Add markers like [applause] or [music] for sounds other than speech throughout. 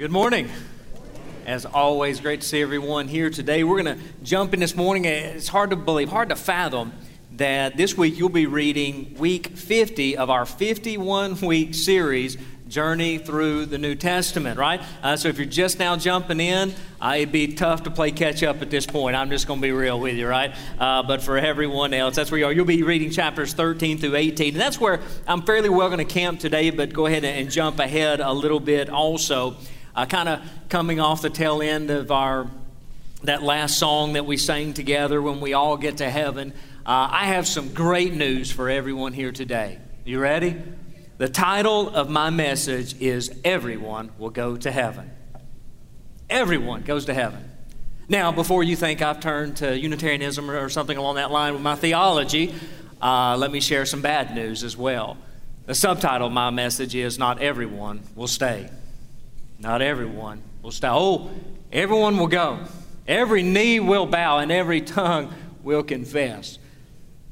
Good morning. As always, great to see everyone here today. We're going to jump in this morning. It's hard to believe, hard to fathom that this week you'll be reading week 50 of our 51 week series, Journey Through the New Testament, right? Uh, so if you're just now jumping in, uh, it'd be tough to play catch up at this point. I'm just going to be real with you, right? Uh, but for everyone else, that's where you are. You'll be reading chapters 13 through 18. And that's where I'm fairly well going to camp today, but go ahead and jump ahead a little bit also uh, kind of coming off the tail end of our that last song that we sang together when we all get to heaven. Uh, I have some great news for everyone here today. You ready? The title of my message is Everyone Will Go to Heaven. Everyone goes to heaven. Now, before you think I've turned to Unitarianism or something along that line with my theology, uh, let me share some bad news as well. The subtitle of my message is Not Everyone Will Stay. Not everyone will stay. Oh, everyone will go. Every knee will bow and every tongue will confess,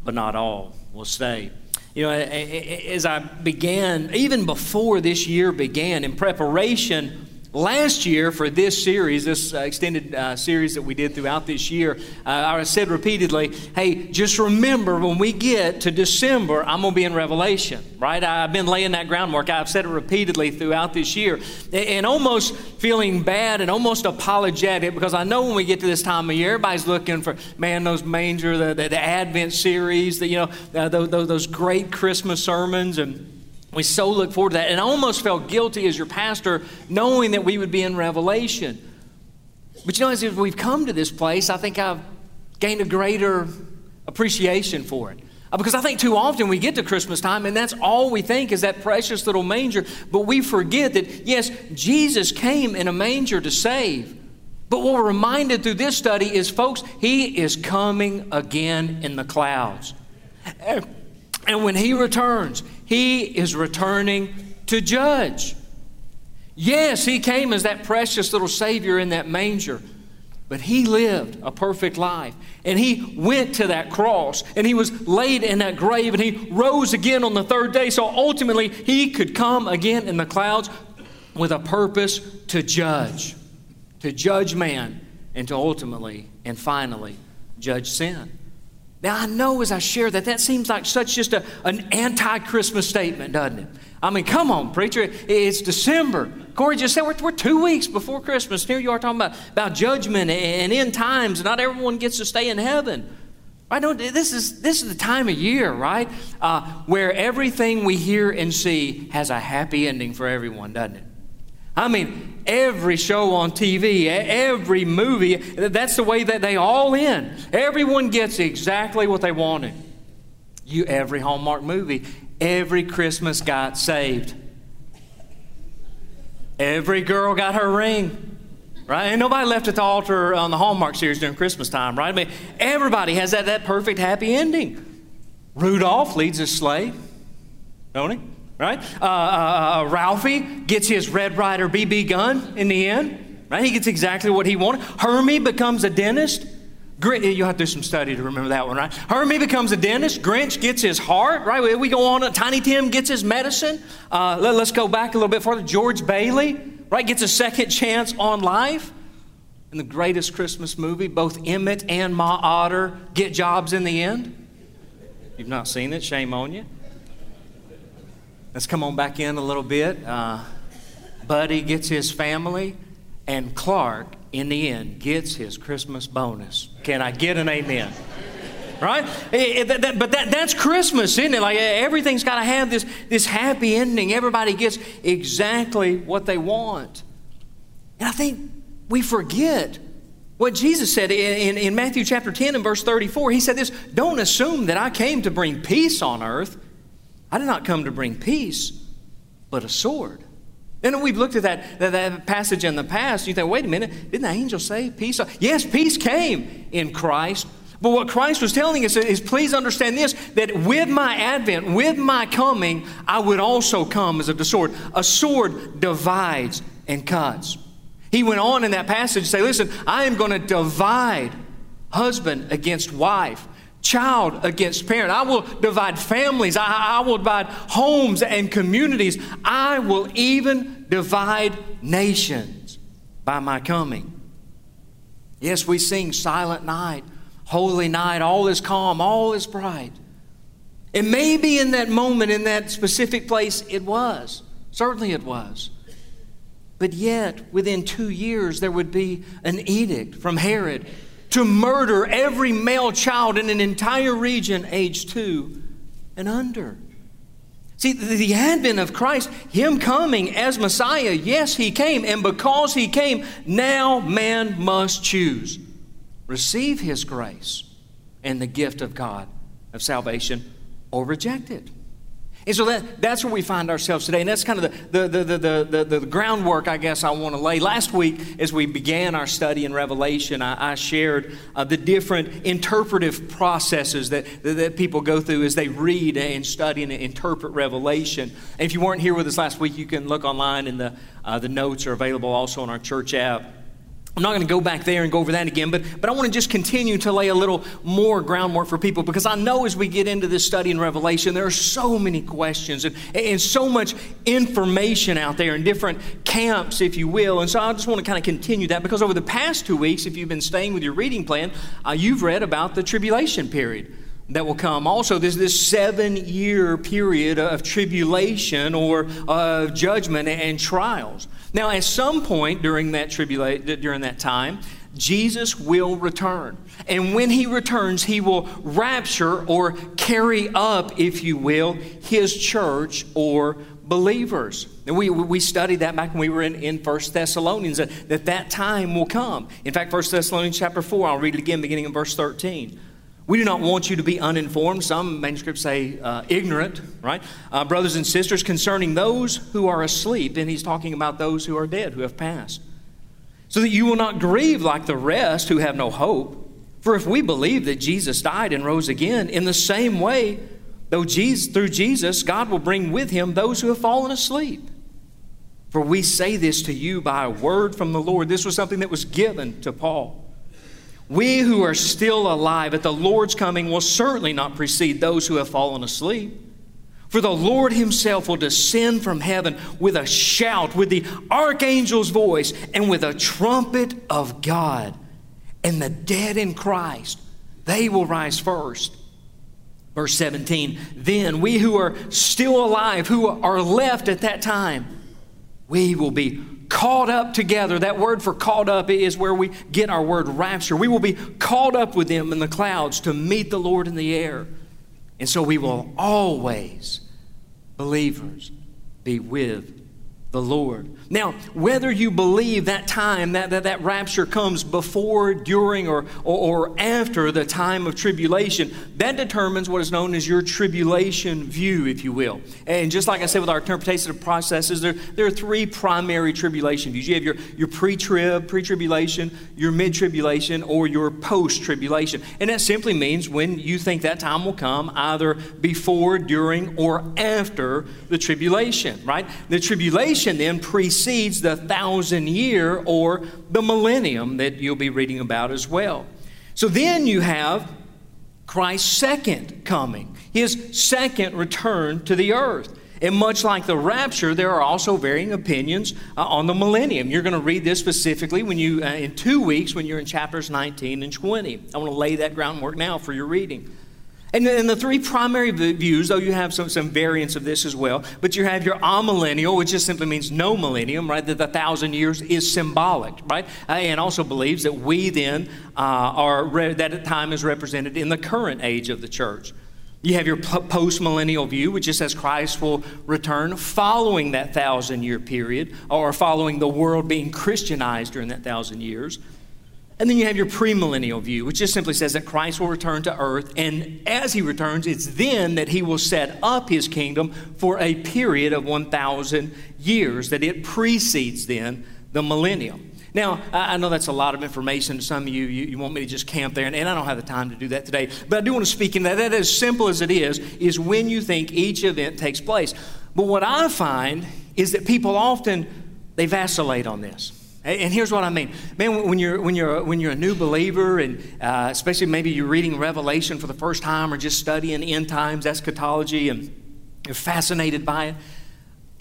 but not all will stay. You know, as I began, even before this year began, in preparation Last year, for this series, this uh, extended uh, series that we did throughout this year, uh, I said repeatedly, hey, just remember when we get to December, I'm going to be in Revelation, right? I've been laying that groundwork. I've said it repeatedly throughout this year. And almost feeling bad and almost apologetic because I know when we get to this time of year, everybody's looking for, man, those manger, the, the, the Advent series, the, you know, those great Christmas sermons and we so look forward to that. And I almost felt guilty as your pastor knowing that we would be in Revelation. But you know, as we've come to this place, I think I've gained a greater appreciation for it. Uh, because I think too often we get to Christmas time and that's all we think is that precious little manger. But we forget that, yes, Jesus came in a manger to save. But what we're reminded through this study is, folks, He is coming again in the clouds. And when He returns, He is returning to judge. Yes, He came as that precious little Savior in that manger, but He lived a perfect life. And He went to that cross, and He was laid in that grave, and He rose again on the third day. So ultimately, He could come again in the clouds with a purpose to judge, to judge man, and to ultimately and finally judge sin. Now, I know as I share that, that seems like such just a, an anti Christmas statement, doesn't it? I mean, come on, preacher. It's December. Corey just said we're, we're two weeks before Christmas. Here you are talking about, about judgment and end times. Not everyone gets to stay in heaven. Right? Don't, this, is, this is the time of year, right? Uh, where everything we hear and see has a happy ending for everyone, doesn't it? I mean, every show on TV, every movie, that's the way that they all end. Everyone gets exactly what they wanted. You, every Hallmark movie, every Christmas got saved. Every girl got her ring. Right? And nobody left at the altar on the Hallmark series during Christmas time, right? I mean, everybody has that, that perfect happy ending. Rudolph leads his sleigh, don't he? Right? Uh, uh, uh, Ralphie gets his Red Ryder BB gun in the end, right? He gets exactly what he wanted. Hermie becomes a dentist. Gr- you have to do some study to remember that one, right? Hermie becomes a dentist. Grinch gets his heart, right? We go on. Tiny Tim gets his medicine. Uh, let, us go back a little bit further. George Bailey, right, gets a second chance on life. In the greatest Christmas movie, both Emmet and Ma Otter get jobs in the end. You've not seen it, shame on you. Let's come on back in a little bit. Uh, Buddy gets his family, and Clark, in the end, gets his Christmas bonus. Can I get an amen? right? Eh, eh, it, it, that, but that, that's Christmas, isn't it? Like eh, everything's got to have this, this happy ending. Everybody gets exactly what they want. And I think we forget what Jesus said in, in, in Matthew chapter 10 and verse 34. He said this Don't assume that I came to bring peace on earth. I did not come to bring peace, but a sword. And we've looked at that, that, that, passage in the past. You think, wait a minute, didn't the angel say peace? Yes, peace came in Christ. But what Christ was telling us is please understand this that with my advent, with my coming, I would also come as a sword. A sword divides and cuts. He went on in that passage to say, listen, I am going to divide husband against wife child against parent. I will divide families. I, I, will divide homes and communities. I will even divide nations by my coming. Yes, we sing Silent Night, Holy Night, all is calm, all is bright. And maybe in that moment, in that specific place, it was. Certainly it was. But yet, within two years, there would be an edict from Herod to murder every male child in an entire region age two and under. See, the advent of Christ, Him coming as Messiah, yes, He came. And because He came, now man must choose receive His grace and the gift of God of salvation or reject it. And so that, that's where we find ourselves today. And that's kind of the, the, the, the, the, the groundwork, I guess, I want to lay. Last week, as we began our study in Revelation, I, I shared uh, the different interpretive processes that, that, that, people go through as they read and study and interpret Revelation. And if you weren't here with us last week, you can look online, and the, uh, the notes are available also on our church app. I'm not going to go back there and go over that again, but, but I want to just continue to lay a little more groundwork for people because I know as we get into this study in Revelation, there are so many questions and, and so much information out there in different camps, if you will. And so I just want to kind of continue that because over the past two weeks, if you've been staying with your reading plan, uh, you've read about the tribulation period that will come. Also, there's this seven year period of tribulation or of judgment and trials. Now, at some point during that tribulation, during that time, Jesus will return. And when he returns, he will rapture or carry up, if you will, his church or believers. And we, we studied that back when we were in, in 1 Thessalonians, that, that that time will come. In fact, 1 Thessalonians chapter 4, I'll read it again, beginning in verse 13. We do not want you to be uninformed. Some manuscripts say uh, ignorant, right? Uh, brothers and sisters, concerning those who are asleep. And he's talking about those who are dead, who have passed. So that you will not grieve like the rest who have no hope. For if we believe that Jesus died and rose again, in the same way, though Jesus, through Jesus, God will bring with him those who have fallen asleep. For we say this to you by a word from the Lord. This was something that was given to Paul. We who are still alive at the Lord's coming will certainly not precede those who have fallen asleep. For the Lord himself will descend from heaven with a shout, with the archangel's voice, and with a trumpet of God. And the dead in Christ, they will rise first. Verse 17 Then we who are still alive, who are left at that time, we will be caught up together. That word for caught up is where we get our word rapture. We will be caught up with them in the clouds to meet the Lord in the air. And so we will always, believers, be with the Lord. Now, whether you believe that time, that, that, that rapture comes before, during, or, or, or, after the time of tribulation, that determines what is known as your tribulation view, if you will. And just like I said with our interpretation of processes, there, there are three primary tribulation views. You have your, your pre trib, pre tribulation, your mid tribulation, or your post tribulation. And that simply means when you think that time will come, either before, during, or after the tribulation, right? The tribulation then precedes precedes the thousand year or the millennium that you'll be reading about as well. So then you have Christ's second coming, his second return to the earth. And much like the rapture, there are also varying opinions uh, on the millennium. You're going to read this specifically when you, uh, in two weeks, when you're in chapters 19 and 20. I want to lay that groundwork now for your reading. And the three primary views, though you have some, some variants of this as well, but you have your amillennial, which just simply means no millennium, right? That the thousand years is symbolic, right? Uh, and also believes that we then uh, are, re- that time is represented in the current age of the church. You have your post millennial view, which just says Christ will return following that thousand year period or following the world being Christianized during that thousand years. And then you have your premillennial view, which just simply says that Christ will return to earth, and as he returns, it's then that he will set up his kingdom for a period of 1,000 years, that it precedes then the millennium. Now, I know that's a lot of information. To some of you, you, you want me to just camp there, and, and, I don't have the time to do that today. But I do want to speak in that. That, as simple as it is, is when you think each event takes place. But what I find is that people often, they vacillate on this. And here's what I mean, man. When you're when you're when you're a new believer, and uh, especially maybe you're reading Revelation for the first time, or just studying end times eschatology, and you're fascinated by it,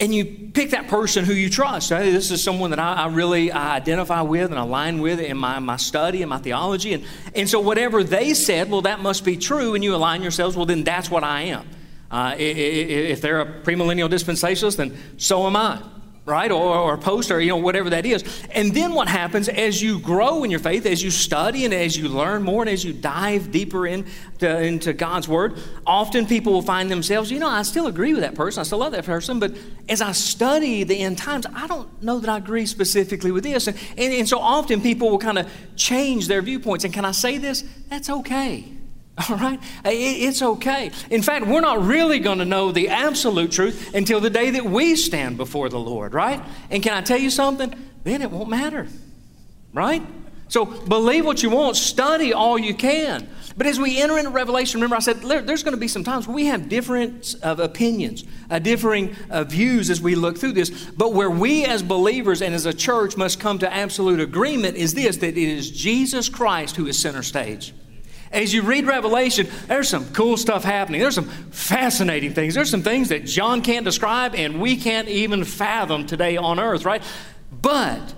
and you pick that person who you trust. Hey, this is someone that I, I really I identify with and align with in my, my study and my theology, and and so whatever they said, well, that must be true, and you align yourselves. Well, then that's what I am. Uh, if they're a premillennial dispensationalist, then so am I right? Or, or post or, you know, whatever that is. And then what happens as you grow in your faith, as you study and as you learn more and as you dive deeper into, into God's Word, often people will find themselves, you know, I still agree with that person. I still love that person. But as I study the end times, I don't know that I agree specifically with this. And, and, and so often people will kind of change their viewpoints. And can I say this? That's okay. [laughs] All right? It's okay. In fact, we're not really going to know the absolute truth until the day that we stand before the Lord, right? And can I tell you something? Then it won't matter, right? So believe what you want, study all you can. But as we enter into Revelation, remember I said there's going to be some times we have different of opinions, uh, differing uh, views as we look through this. But where we as believers and as a church must come to absolute agreement is this that it is Jesus Christ who is center stage. As you read Revelation, there's some cool stuff happening. There's some fascinating things. There's some things that John can't describe and we can't even fathom today on earth, right? But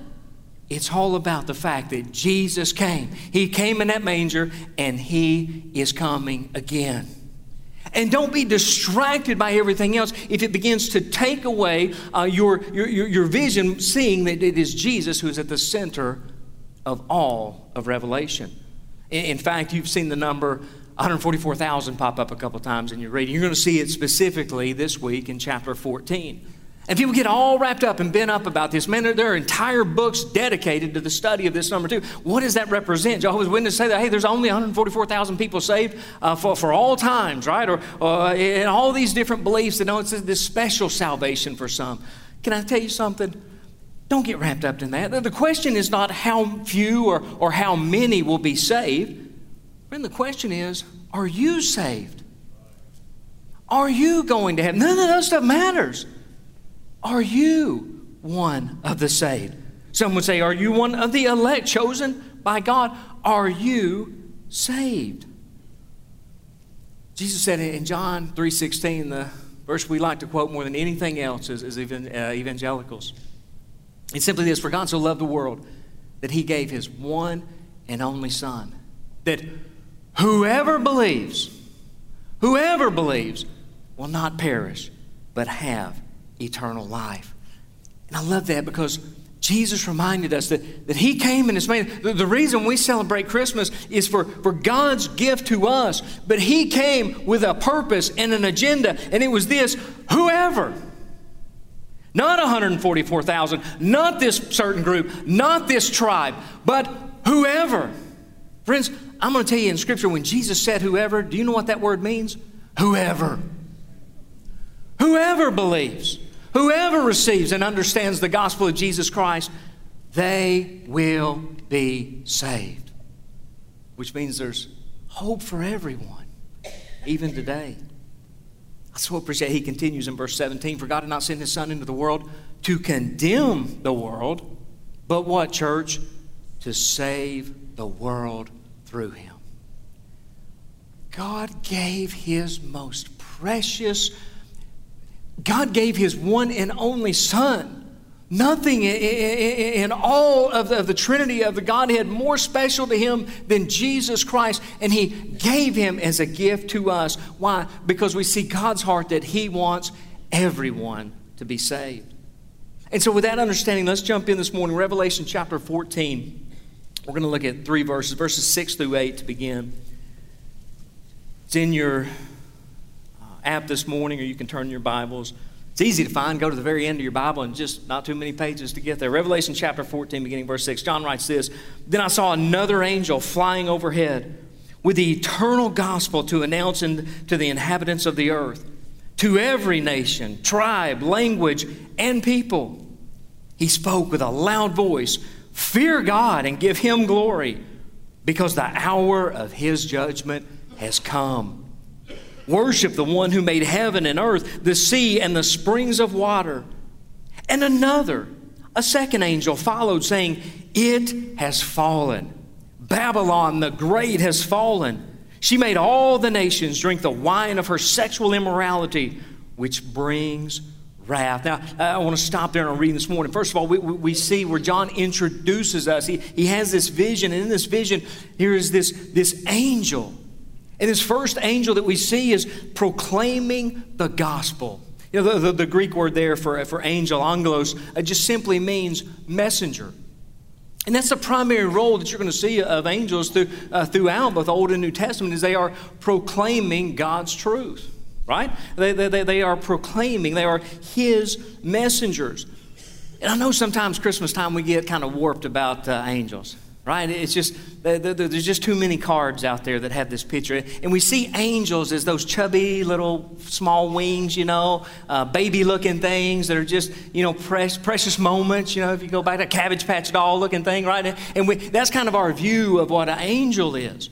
it's all about the fact that Jesus came. He came in that manger and he is coming again. And don't be distracted by everything else if it begins to take away uh, your, your, your vision, seeing that it is Jesus who is at the center of all of Revelation. In fact, you've seen the number 144,000 pop up a couple times in your reading. You're going to see it specifically this week in chapter 14. And people get all wrapped up and bent up about this. Man, there are entire books dedicated to the study of this number two. What does that represent? Jehovah's Witnesses say that, hey, there's only 144,000 people saved uh, for, for all times, right? Or uh, in all these different beliefs that know it's this special salvation for some. Can I tell you something? Don't get wrapped up in that. The question is not how few or, or how many will be saved. Friend, the question is, are you saved? Are you going to heaven? None of that stuff matters. Are you one of the saved? Some would say, Are you one of the elect chosen by God? Are you saved? Jesus said in John 3.16, the verse we like to quote more than anything else is even uh, evangelicals. It's simply this For God so loved the world that he gave his one and only Son, that whoever believes, whoever believes, will not perish, but have eternal life. And I love that because Jesus reminded us that, that He came in His man. The, the, reason we celebrate Christmas is for, for God's gift to us. But He came with a purpose and an agenda, and it was this whoever, not 144,000, not this certain group, not this tribe, but whoever. Friends, I'm going to tell you in Scripture when Jesus said whoever, do you know what that word means? Whoever. Whoever believes, whoever receives and understands the gospel of Jesus Christ, they will be saved. Which means there's hope for everyone, even today. I so appreciate he continues in verse 17 For God did not send his Son into the world to condemn the world, but what, church? To save the world through him. God gave his most precious, God gave his one and only Son Nothing in all of the, Trinity of the Godhead more special to him than Jesus Christ. And he gave him as a gift to us. Why? Because we see God's heart that he wants everyone to be saved. And so, with that understanding, let's jump in this morning. Revelation chapter 14. We're going to look at three verses, verses 6 through 8 to begin. It's in your uh, app this morning, or you can turn your Bibles. It's easy to find. Go to the very end of your Bible and just not too many pages to get there. Revelation chapter 14, beginning verse 6. John writes this Then I saw another angel flying overhead with the eternal gospel to announce in, to the inhabitants of the earth, to every nation, tribe, language, and people. He spoke with a loud voice Fear God and give him glory, because the hour of his judgment has come. Worship the one who made heaven and earth, the sea, and the springs of water. And another, a second angel followed, saying, It has fallen. Babylon the Great has fallen. She made all the nations drink the wine of her sexual immorality, which brings wrath. Now, I want to stop there and read this morning. First of all, we, we see where John introduces us. He, he has this vision, and in this vision, here is this, this angel. And this first angel that we see is proclaiming the gospel. You know, the, the, the, Greek word there for, for angel, angelos, uh, just simply means messenger. And that's the primary role that you're going to see of angels through, uh, throughout both Old and New Testament is they are proclaiming God's truth, right? They, they, they are proclaiming, they are His messengers. And I know sometimes Christmas time we get kind of warped about uh, angels right? It's just, there's just too many cards out there that have this picture. And we see angels as those chubby little small wings, you know, uh, baby looking things that are just, you know, precious, precious moments, you know, if you go back to Cabbage Patch doll looking thing, right? And we, that's kind of our view of what an angel is.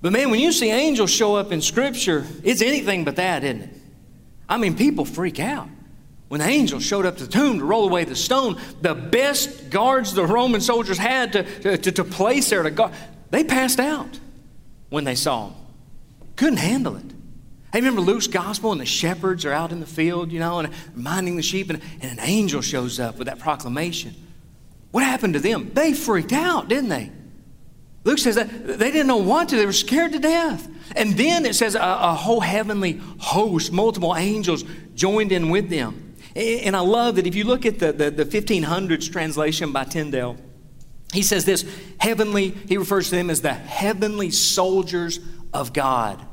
But man, when you see angels show up in Scripture, it's anything but that, isn't it? I mean, people freak out. When the angel showed up to the tomb to roll away the stone, the best guards the Roman soldiers had to, to, to place there to guard, they passed out when they saw him. Couldn't handle it. Hey, remember Luke's gospel and the shepherds are out in the field, you know, and minding the sheep, and, and an angel shows up with that proclamation. What happened to them? They freaked out, didn't they? Luke says that they didn't know what to, they were scared to death. And then it says a, a whole heavenly host, multiple angels joined in with them. And I love that if you look at the, the, the 1500s translation by Tyndale, he says this heavenly, he refers to them as the heavenly soldiers of God.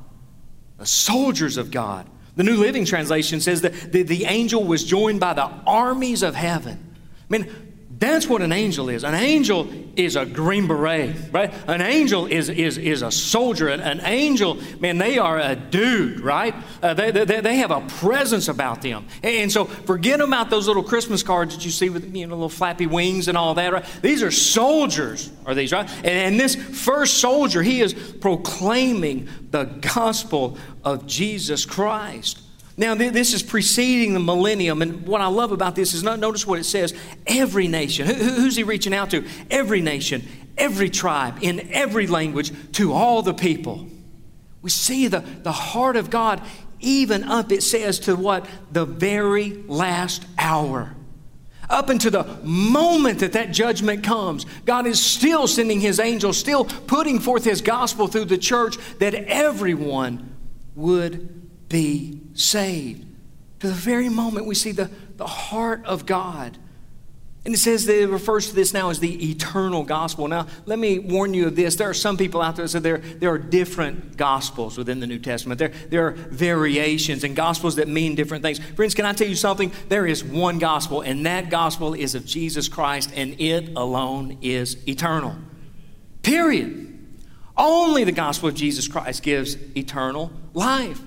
The soldiers of God. The New Living Translation says that the, the angel was joined by the armies of heaven. I mean, that's what an angel is. An angel is a green beret, right? An angel is, is, is a soldier. An, an angel, man, they are a dude, right? Uh, they, they, they have a presence about them. And so forget about those little Christmas cards that you see with, you know, little flappy wings and all that, right? These are soldiers, are these, right? And, and this first soldier, he is proclaiming the gospel of Jesus Christ. Now, this is preceding the millennium, and what I love about this is not notice what it says every nation. Who's he reaching out to? Every nation, every tribe, in every language, to all the people. We see the, the heart of God even up, it says, to what? The very last hour. Up until the moment that that judgment comes, God is still sending His angels, still putting forth His gospel through the church that everyone would be saved. To the very moment we see the, the heart of God. And it says that it refers to this now as the eternal gospel. Now, let me warn you of this. There are some people out there that say there, there are different gospels within the New Testament. There, there are variations and gospels that mean different things. Friends, can I tell you something? There is one gospel, and that gospel is of Jesus Christ, and it alone is eternal. Period. Only the gospel of Jesus Christ gives eternal life.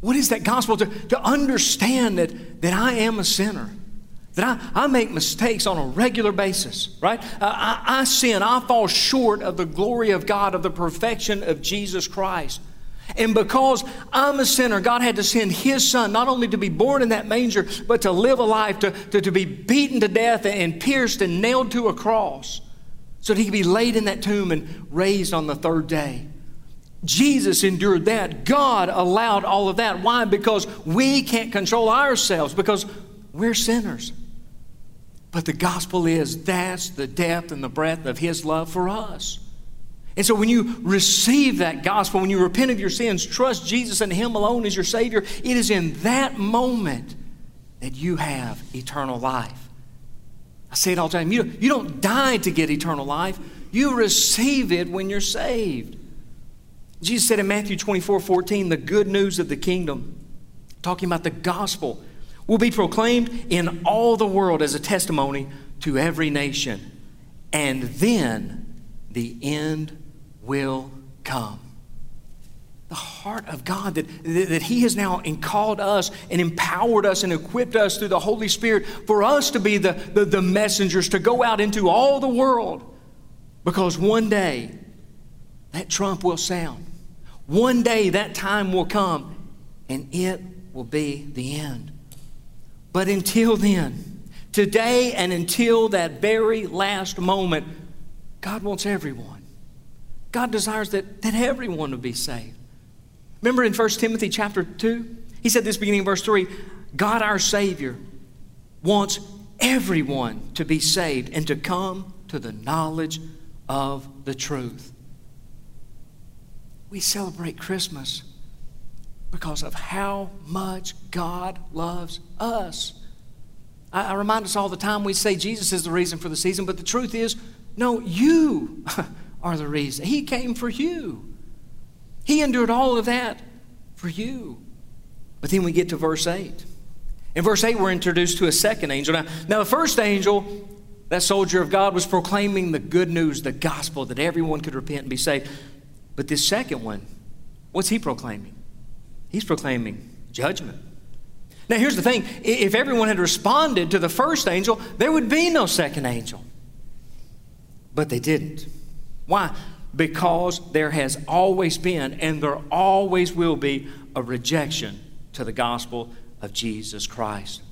What is that gospel? To, to understand that, that I am a sinner, that I, I make mistakes on a regular basis, right? Uh, I, I sin, I fall short of the glory of God, of the perfection of Jesus Christ. And because I'm a sinner, God had to send His Son not only to be born in that manger, but to live a life, to, to, to be beaten to death and pierced and nailed to a cross so that He could be laid in that tomb and raised on the third day. Jesus endured that. God allowed all of that. Why? Because we can't control ourselves, because we're sinners. But the gospel is that's the depth and the breadth of His love for us. And so when you receive that gospel, when you repent of your sins, trust Jesus and Him alone as your Savior, it is in that moment that you have eternal life. I say it all the time. You, you don't die to get eternal life, you receive it when you're saved. Jesus said in Matthew 24 14, the good news of the kingdom, talking about the gospel, will be proclaimed in all the world as a testimony to every nation. And then the end will come. The heart of God that, that He has now called us and empowered us and equipped us through the Holy Spirit for us to be the, the, the messengers to go out into all the world. Because one day that trump will sound. One day that time will come and it will be the end. But until then, Today and until that very last moment, God wants everyone. God desires that, that everyone would be saved. Remember in 1 Timothy chapter 2? He said this beginning verse 3 God our Savior wants everyone to be saved and to come to the knowledge of the truth. We celebrate Christmas because of how much God loves us. I, I, remind us all the time we say Jesus is the reason for the season, but the truth is, no, you [laughs] are the reason. He came for you. He endured all of that for you. But then we get to verse 8. In verse 8, we're introduced to a second angel. Now, now, the first angel, that soldier of God, was proclaiming the good news, the gospel, that everyone could repent and be saved. But this second one, what's he proclaiming? He's proclaiming judgment. Now, here's the thing if everyone had responded to the first angel, there would be no second angel. But they didn't. Why? Because there has always been, and there always will be, a rejection to the gospel of Jesus Christ.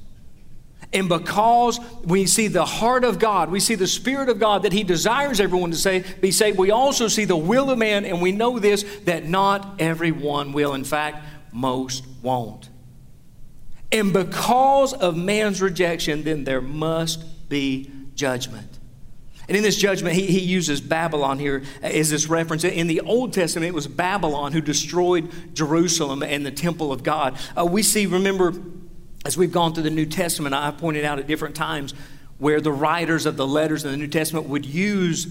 And because we see the heart of God, we see the Spirit of God that He desires everyone to say, be saved, we also see the will of man, and we know this that not everyone will. In fact, most won't. And because of man's rejection, then there must be judgment. And in this judgment, he, he uses Babylon here as this reference. In the Old Testament, it was Babylon who destroyed Jerusalem and the temple of God. Uh, we see, remember, as we've gone through the New Testament, I've pointed out at different times where the writers of the letters in the New Testament would use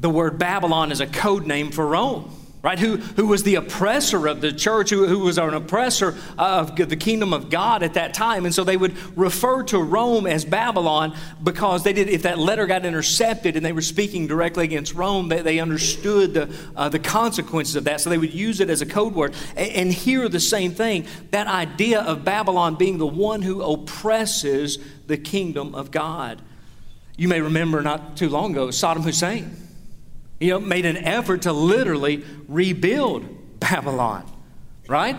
the word Babylon as a code name for Rome right? Who, who was the oppressor of the church, who, who was an oppressor of the kingdom of God at that time. And so they would refer to Rome as Babylon because they did, if that letter got intercepted and they were speaking directly against Rome, they, they understood the, uh, the consequences of that. So they would use it as a code word. And, and here, the same thing that idea of Babylon being the one who oppresses the kingdom of God. You may remember not too long ago, Saddam Hussein you know, made an effort to literally rebuild Babylon, right?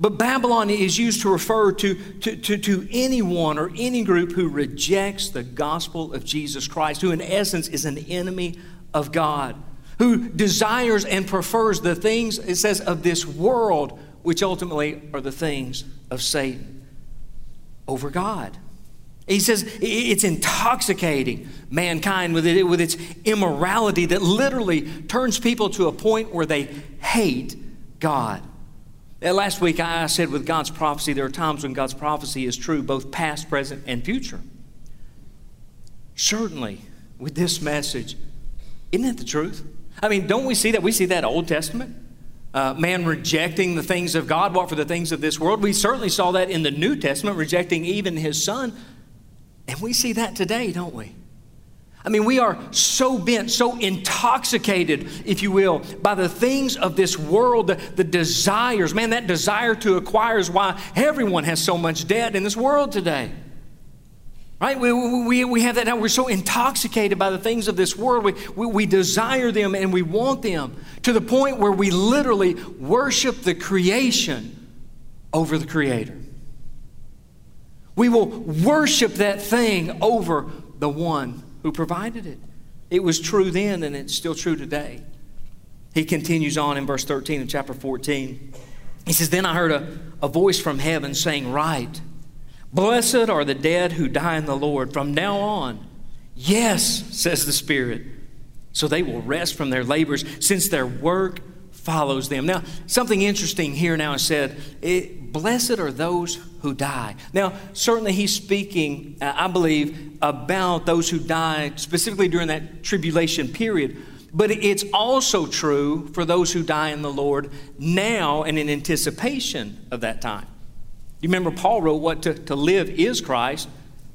But Babylon is used to refer to, to, to, to, anyone or any group who rejects the gospel of Jesus Christ, who in essence is an enemy of God, who desires and prefers the things, it says, of this world, which ultimately are the things of Satan, over God. He says it's intoxicating mankind with, it, with its immorality that literally turns people to a point where they hate God. Uh, last week I said with God's prophecy, there are times when God's prophecy is true, both past, present, and future. Certainly, with this message, isn't that the truth? I mean, don't we see that? We see that Old Testament. Uh, man rejecting the things of God, what for the things of this world. We certainly saw that in the New Testament, rejecting even his son. And we see that today, don't we? I mean, we are so bent, so intoxicated, if you will, by the things of this world, the, the, desires. Man, that desire to acquire is why everyone has so much debt in this world today. Right? We, we, we have that now. We're so intoxicated by the things of this world. We, we, we desire them and we want them to the point where we literally worship the creation over the Creator. We will worship that thing over the one who provided it. It was true then and it's still true today. He continues on in verse 13 of chapter 14. He says, Then I heard a, a voice from heaven saying, Write, blessed are the dead who die in the Lord from now on. Yes, says the Spirit. So they will rest from their labors, since their work follows them. Now, something interesting here now is said, it, blessed are those who die. Now, certainly he's speaking, uh, I believe, about those who die specifically during that tribulation period. But it's also true for those who die in the Lord now and in anticipation of that time. You remember Paul wrote what to, to live is Christ,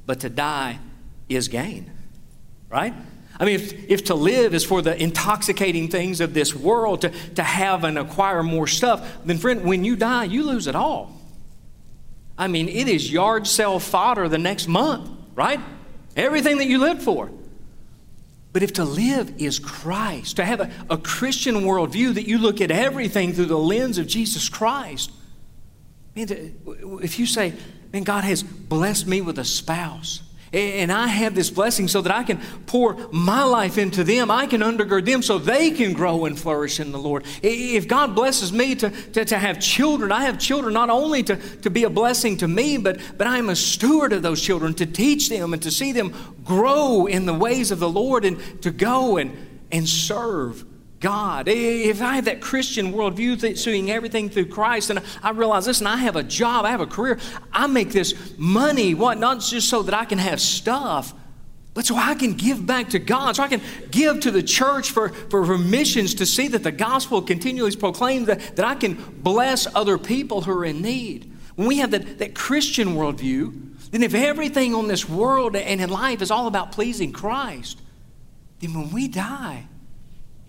but to die is gain. Right? I mean, if, if to live is for the intoxicating things of this world, to, to have and acquire more stuff, then, friend, when you die, you lose it all. I mean, it is yard sale fodder the next month, right? Everything that you lived for. But if to live is Christ, to have a, a Christian worldview that you look at everything through the lens of Jesus Christ, man, if you say, man, God has blessed me with a spouse, And I have this blessing so that I can pour my life into them. I can undergird them so they can grow and flourish in the Lord. If God blesses me to, to, to, have children, I have children not only to, to be a blessing to me, but, but I am a steward of those children to teach them and to see them grow in the ways of the Lord and to go and, and serve God. If I have that Christian worldview, seeing everything through Christ, and I realize, listen, I have a job, I have a career, I make this money, what, not just so that I can have stuff, but so I can give back to God, so I can give to the church for, for, missions to see that the gospel continually is proclaimed, that, that I can bless other people who are in need. When we have that, that Christian worldview, then if everything on this world and in life is all about pleasing Christ, then when we die,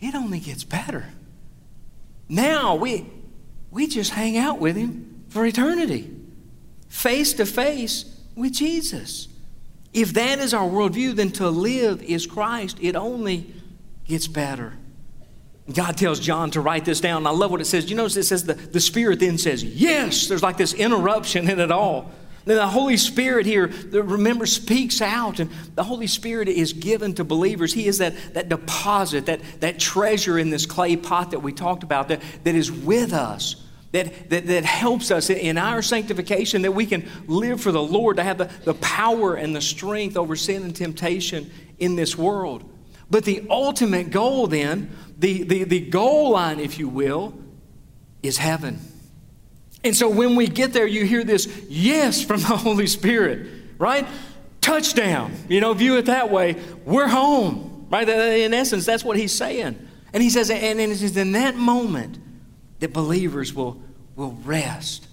it only gets better. Now we, we just hang out with Him for eternity, face to face with Jesus. If that is our worldview, then to live is Christ. It only gets better. God tells John to write this down. I love what it says. You notice it says the, the Spirit then says, Yes. There's like this interruption in it all. Then the Holy Spirit here, remember, speaks out, and the Holy Spirit is given to believers. He is that, that deposit, that, that treasure in this clay pot that we talked about that, that is with us, that, that, that helps us in our sanctification, that we can live for the Lord, to have the, the power and the strength over sin and temptation in this world. But the ultimate goal, then, the, the, the goal line, if you will, is heaven. And so when we get there, you hear this yes from the [laughs] Holy Spirit, right? Touchdown. You know, view it that way. We're home, right? In essence, that's what he's saying. And he says, and it is in that moment that believers will, will rest.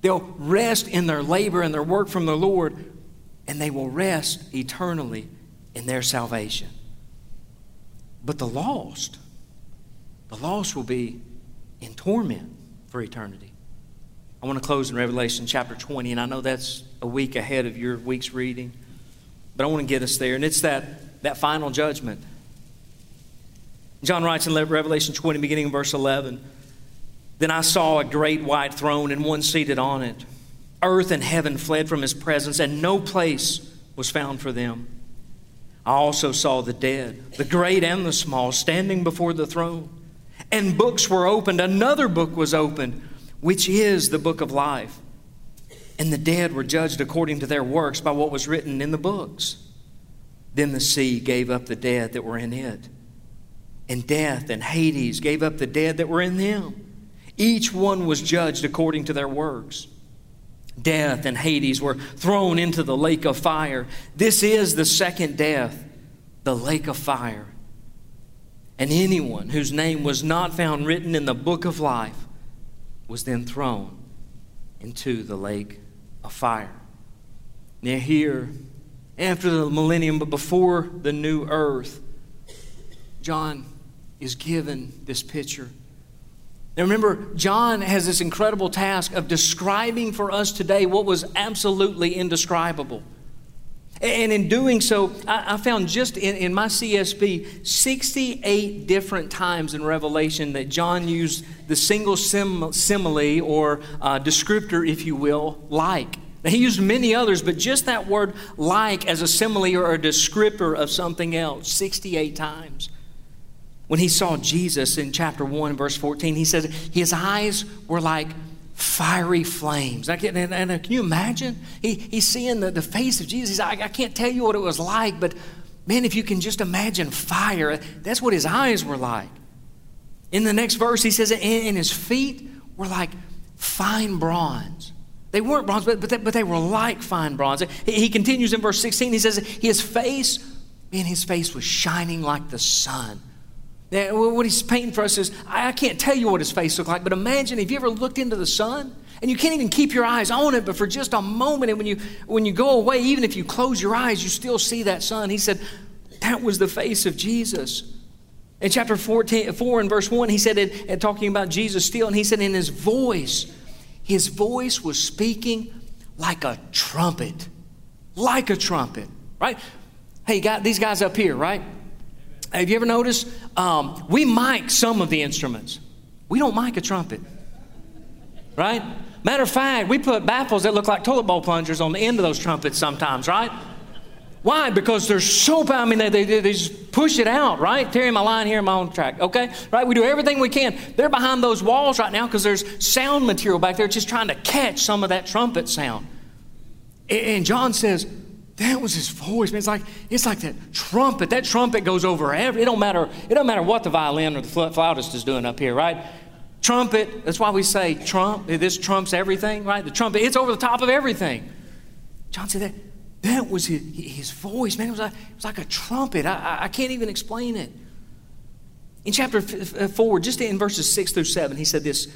They'll rest in their labor and their work from the Lord, and they will rest eternally in their salvation. But the lost, the lost will be in torment for eternity. I want to close in Revelation chapter 20, and I know that's a week ahead of your week's reading, but I want to get us there, and it's that, that final judgment. John writes in Revelation 20, beginning in verse 11 Then I saw a great white throne and one seated on it. Earth and heaven fled from his presence, and no place was found for them. I also saw the dead, the great and the small, standing before the throne. And books were opened. Another book was opened which is the book of life. And the dead were judged according to their works by what was written in the books. Then the sea gave up the dead that were in it. And death and Hades gave up the dead that were in them. Each one was judged according to their works. Death and Hades were thrown into the lake of fire. This is the second death, the lake of fire. And anyone whose name was not found written in the book of life was then thrown into the lake of fire. Now, here, after the millennium, but before the new earth, John is given this picture. Now, remember, John has this incredible task of describing for us today what was absolutely indescribable. And in doing so, I, found just in, in, my CSB 68 different times in Revelation that John used the single sim, simile or uh, descriptor, if you will, like. Now, he used many others, but just that word like as a simile or a descriptor of something else 68 times. When he saw Jesus in chapter 1, verse 14, he says his eyes were like fiery flames. Can, and, and, can you imagine? He, he's seeing the, the face of Jesus. I, I can't tell you what it was like, but man, if you can just imagine fire, that's what his eyes were like. In the next verse, he says, and, and his feet were like fine bronze. They weren't bronze, but, but, they, but they were like fine bronze. He, he continues in verse 16, he says, his face, man, his face was shining like the sun. What he's painting for us is I can't tell you what his face looked like, but imagine if you ever looked into the sun and you can't even keep your eyes on it, but for just a moment, and when you when you go away, even if you close your eyes, you still see that sun. He said that was the face of Jesus. In chapter 14, 4 and verse 1, he said, it, and talking about Jesus still, and he said, in his voice, his voice was speaking like a trumpet. Like a trumpet, right? Hey, got these guys up here, right? Have you ever noticed? Um, we mic some of the instruments. We don't mic a trumpet. Right? Matter of fact, we put baffles that look like toilet bowl plungers on the end of those trumpets sometimes, right? Why? Because they're so, I mean, they, they, they just push it out, right? Tearing my line here, my own track, okay? Right? We do everything we can. They're behind those walls right now because there's sound material back there just trying to catch some of that trumpet sound. And John says, that was his voice, man. It's like, it's like that trumpet. That trumpet goes over every, it don't matter, it don't matter what the violin or the flautist is doing up here, right? Trumpet, that's why we say trump, this trumps everything, right? The trumpet, it's over the top of everything. John said that that was his, his voice, man. It was, like, it was like a trumpet. I, I can't even explain it. In chapter uh, 4, just in verses 6 through 7, he said this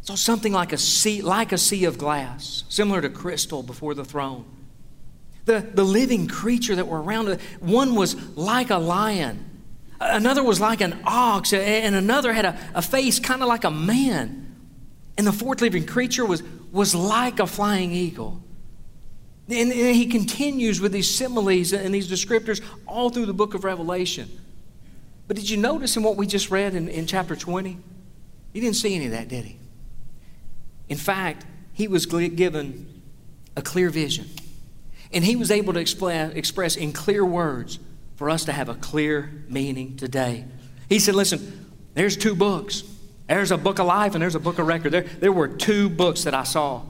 so something like a sea, like a sea of glass, similar to crystal before the throne. The, the living creature that were around one was like a lion, another was like an ox, and another had a, a face kind of like a man. And the fourth living creature was, was like a flying eagle. And, and he continues with these similes and these descriptors all through the book of Revelation. But did you notice in what we just read in, in chapter 20? He didn't see any of that, did he? In fact, he was given a clear vision. And he was able to explain, express in clear words for us to have a clear meaning today. He said, Listen, there's two books. There's a book of life and there's a book of record. There, there were two books that I saw.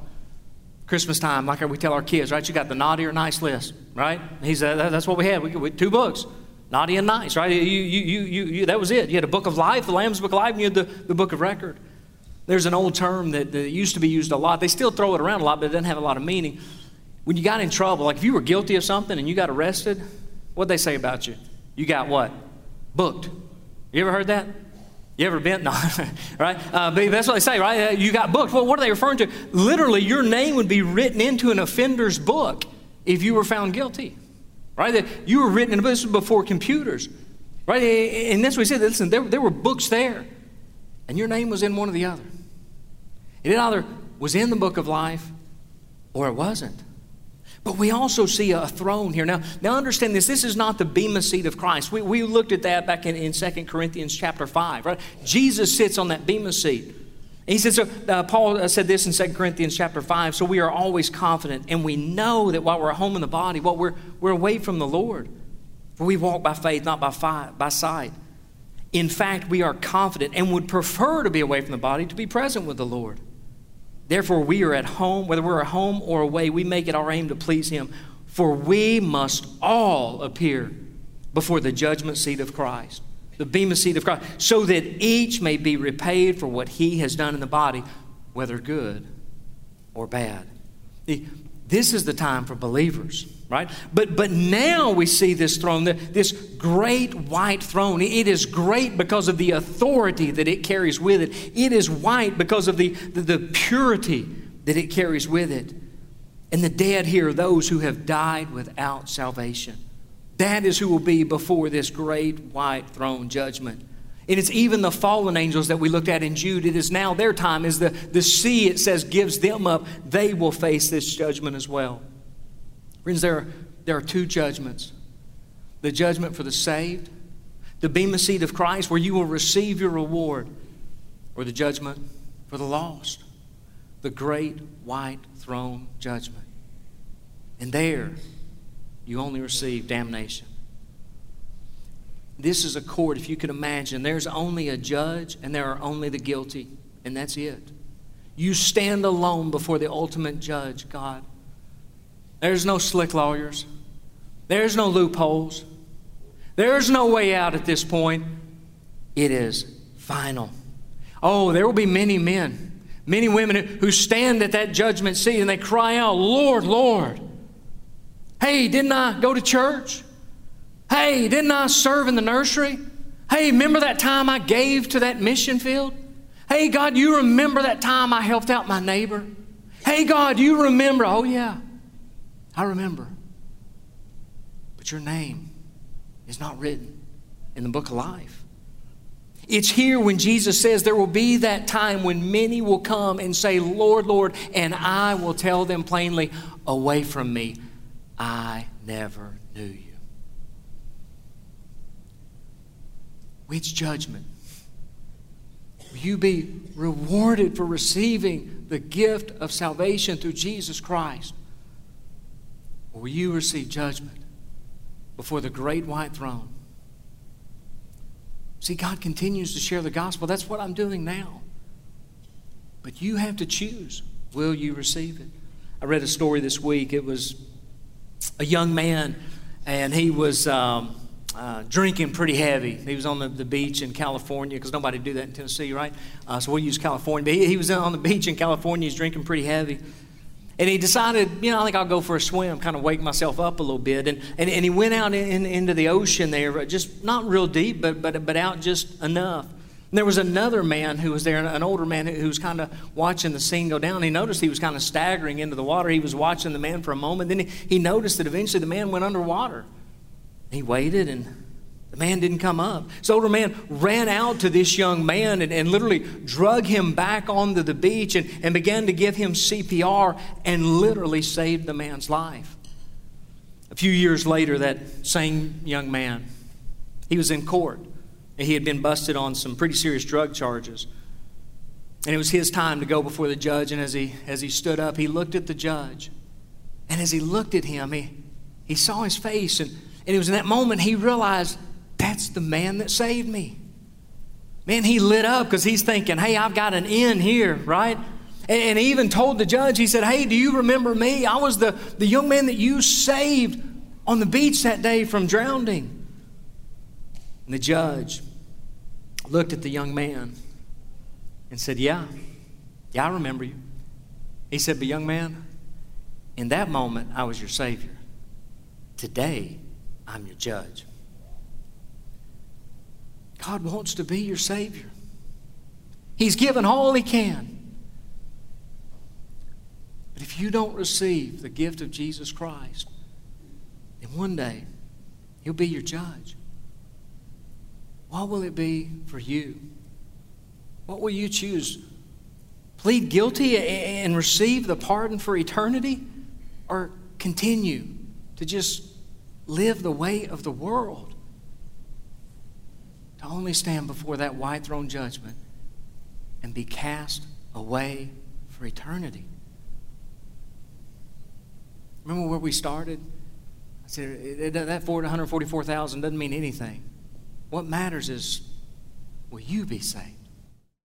Christmas time, like we tell our kids, right? You got the naughty or nice list, right? He said that's what we had. We, we two books, naughty and nice, right? You, you, you, you, that was it. You had a book of life, the Lamb's book of life, and you had the, the book of record. There's an old term that, that used to be used a lot. They still throw it around a lot, but it doesn't have a lot of meaning. When you got in trouble, like if you were guilty of something and you got arrested, what'd they say about you? You got what? Booked. You ever heard that? You ever been? [laughs] No, right? Uh, but that's what they say, right? Uh, you got booked. Well, what are they referring to? Literally, your name would be written into an offender's book if you were found guilty, right? That you were written in a book. This was before computers, right? And that's what he said. Listen, there, there were books there, and your name was in one or the other. It either was in the book of life or it wasn't. But we also see a throne here. Now, now understand this. This is not the bema seat of Christ. We, we looked at that back in, in 2 Corinthians chapter 5, right? Jesus sits on that bema seat. He said, so uh, Paul uh, said this in 2 Corinthians chapter 5, so we are always confident and we know that while we're home in the body, while we're, we're away from the Lord, for we walk by faith, not by, fi- by sight. In fact, we are confident and would prefer to be away from the body to be present with the Lord. Therefore, we are at home, whether we're at home or away, we make it our aim to please Him. For we must all appear before the judgment seat of Christ, the bema seat of Christ, so that each may be repaid for what he has done in the body, whether good or bad. This is the time for believers, right? But, but now we see this throne, this great white throne. It is great because of the authority that it carries with it. It is white because of the, the, the purity that it carries with it. And the dead here are those who have died without salvation. That is who will be before this great white throne judgment. And it's even the fallen angels that we looked at in Jude. It is now their time as the, the sea, it says, gives them up. They will face this judgment as well. Friends, there are, there are two judgments the judgment for the saved, the bema seat of Christ, where you will receive your reward, or the judgment for the lost, the great white throne judgment. And there, you only receive damnation. This is a court, if you can imagine. There's only a judge and there are only the guilty, and that's it. You stand alone before the ultimate judge, God. There's no slick lawyers, there's no loopholes, there's no way out at this point. It is final. Oh, there will be many men, many women who stand at that judgment seat and they cry out, Lord, Lord. Hey, didn't I go to church? Hey, didn't I serve in the nursery? Hey, remember that time I gave to that mission field? Hey, God, you remember that time I helped out my neighbor? Hey, God, you remember? Oh, yeah, I remember. But your name is not written in the book of life. It's here when Jesus says there will be that time when many will come and say, Lord, Lord, and I will tell them plainly, Away from me, I never knew you. Which judgment? Will you be rewarded for receiving the gift of salvation through Jesus Christ? Or will you receive judgment before the great white throne. See, God continues to share the gospel. That's what I'm doing now. But you have to choose will you receive it? I read a story this week. It was a young man, and he was. Um, uh, drinking pretty heavy. He was on the, the beach in California because nobody do that in Tennessee, right? Uh, so we'll use California. But he, he, was on the beach in California. He's drinking pretty heavy. And he decided, you know, I think I'll go for a swim, kind of wake myself up a little bit. And, and, and he went out in, in, into the ocean there, just not real deep, but, but, but out just enough. And there was another man who was there, an older man who was kind of watching the scene go down. He noticed he was kind of staggering into the water. He was watching the man for a moment. Then he, he noticed that eventually the man went underwater. He waited and the man didn't come up. This older man ran out to this young man and, and literally drug him back onto the beach and, and began to give him CPR and literally saved the man's life. A few years later, that same young man, he was in court. And he had been busted on some pretty serious drug charges. And it was his time to go before the judge. And as he, as he stood up, he looked at the judge. And as he looked at him, he, he saw his face. And, and it was in that moment he realized that's the man that saved me. Man, he lit up because he's thinking, hey, I've got an in here, right? And, he even told the judge, he said, hey, do you remember me? I was the, the young man that you saved on the beach that day from drowning. And the judge looked at the young man and said, yeah, yeah, I remember you. He said, but young man, in that moment, I was your Savior. Today, I'm your judge. God wants to be your Savior. He's given all He can. But if you don't receive the gift of Jesus Christ, then one day He'll be your judge. What will it be for you? What will you choose? Plead guilty and receive the pardon for eternity? Or continue to just live the way of the world? to only stand before that white throne judgment and be cast away for eternity. Remember where we started? I said that 144,000 doesn't mean anything. What matters is will you be saved?